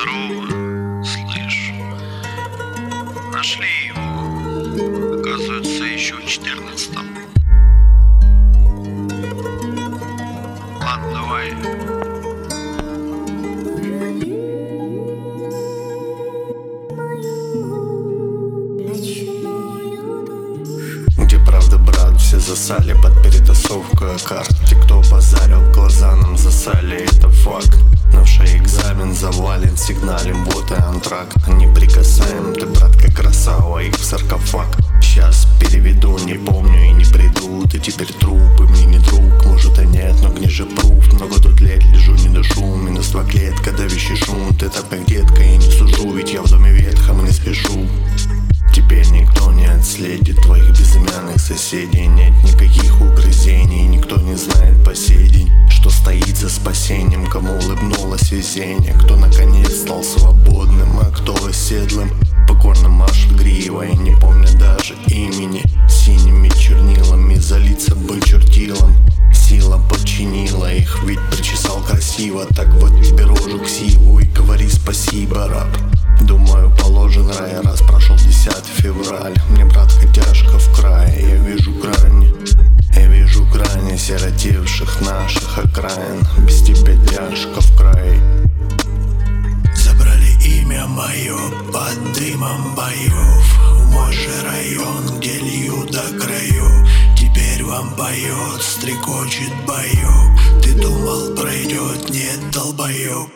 Здорово, слышь. Нашли его. Оказывается, еще в четырнадцатом. Ладно, давай. Где правда, брат, все засали под перетасовку карт Те, кто базарил, глаза нам засали, это факт Наший экзамен завален, сигналим, вот и антракт. Не прикасаем, ты, брат, как красава, их в саркофаг. Сейчас переведу, не помню и не приду. Ты теперь труп, и мне не друг, может и нет, но где же пруф. Много тут лет лежу, не дышу, минус два клетка, давящий шум. Ты так как детка, я не сужу, ведь я в доме ветхом не спешу. Теперь никто не отследит твоих безымянных соседей. Нет никаких угрызений, никто не знает по сей день Что стоит за спасением, кому улыбнулось везение Кто наконец стал свободным, а кто оседлым. Покорно машет гривой, не помня даже имени. Синими чернилами залиться бы чертилом. Сила подчинила их, ведь причесал красиво. Так вот тебе рожу ксиву и говори спасибо, раб. Думаю, положен рай, раз прошел 10 февраль. Мне, братка, тяжко в крае, я вижу грани. Я вижу грани сиротевших наших окраин. Без тяжко в крае Забрали имя мое под дымом боев. Мой же район, где льют до краю Теперь вам поет, стрекочет боек Ты думал пройдет, нет, долбоеб